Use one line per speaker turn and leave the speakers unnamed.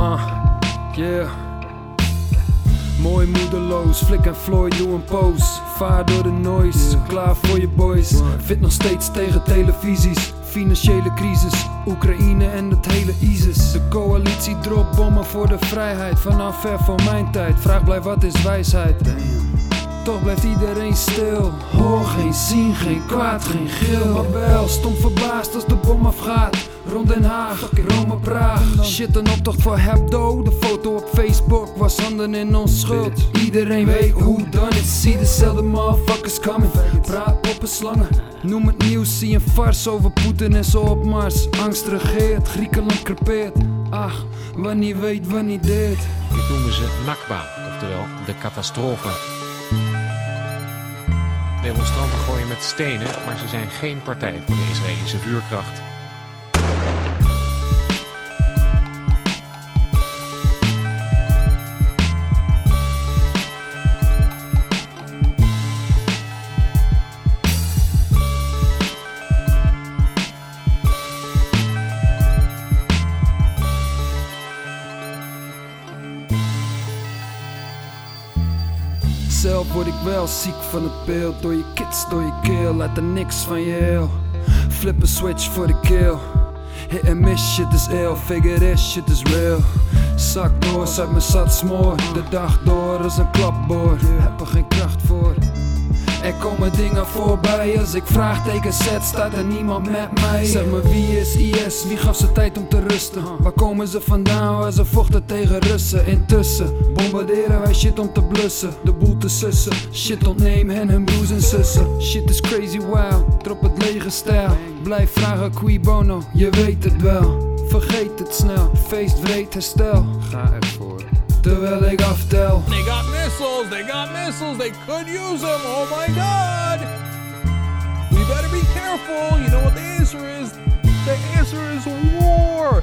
Ah, yeah. Mooi moedeloos, Flik en Floyd doe een pose. Vaar door de noise, klaar voor je boys. Fit nog steeds tegen televisies. Financiële crisis, Oekraïne en het hele ISIS. De coalitie dropt bommen voor de vrijheid. Vanaf ver voor mijn tijd, vraag blijf wat is wijsheid. Toch blijft iedereen stil. Hoor geen zien, geen kwaad, geen gil. Maar wel stom verbaasd als de bom afgaat. Rond Den Haag, Rome, Praag. Shit, een optocht voor Hebdo. De foto op Facebook was handen in onschuld. Iedereen weet hoe dan is. Zie dezelfde motherfuckers coming. Praat poppen slangen. Noem het nieuws, zie een fars over Poetin en zo op Mars. Angst regeert, Griekenland crepeert. Ach, wanneer weet, wanneer dit.
Dit noemen ze Nakba, oftewel de catastrofe. Demonstranten gooien met stenen, maar ze zijn geen partij voor de Israëlische vuurkracht.
Zelf word ik wel ziek van het beeld. Door je kids, door je keel, laat er niks van je heel. Flip een switch voor de kill. Hit and miss, shit is ill. Figure this, shit is real. Zak door, uit mijn zat smoor De dag door als een klapboord Heb er geen kracht voor er komen dingen voorbij Als ik vraagtekens zet staat er niemand met mij. Zeg me wie is IS, wie gaf ze tijd om te rusten? Waar komen ze vandaan, waar ze vochten tegen Russen? Intussen bombarderen wij shit om te blussen. De boel te sussen, shit ontneem hen hun broers en zussen. Shit is crazy wow, drop het lege stijl. Blijf vragen qui bono, je weet het wel. Vergeet het snel, feest wreed herstel. Ga ervoor. Terwijl ik aftel
missiles! They got missiles! They could use them! Oh my god! We better be careful! You know what the answer is? The answer is war!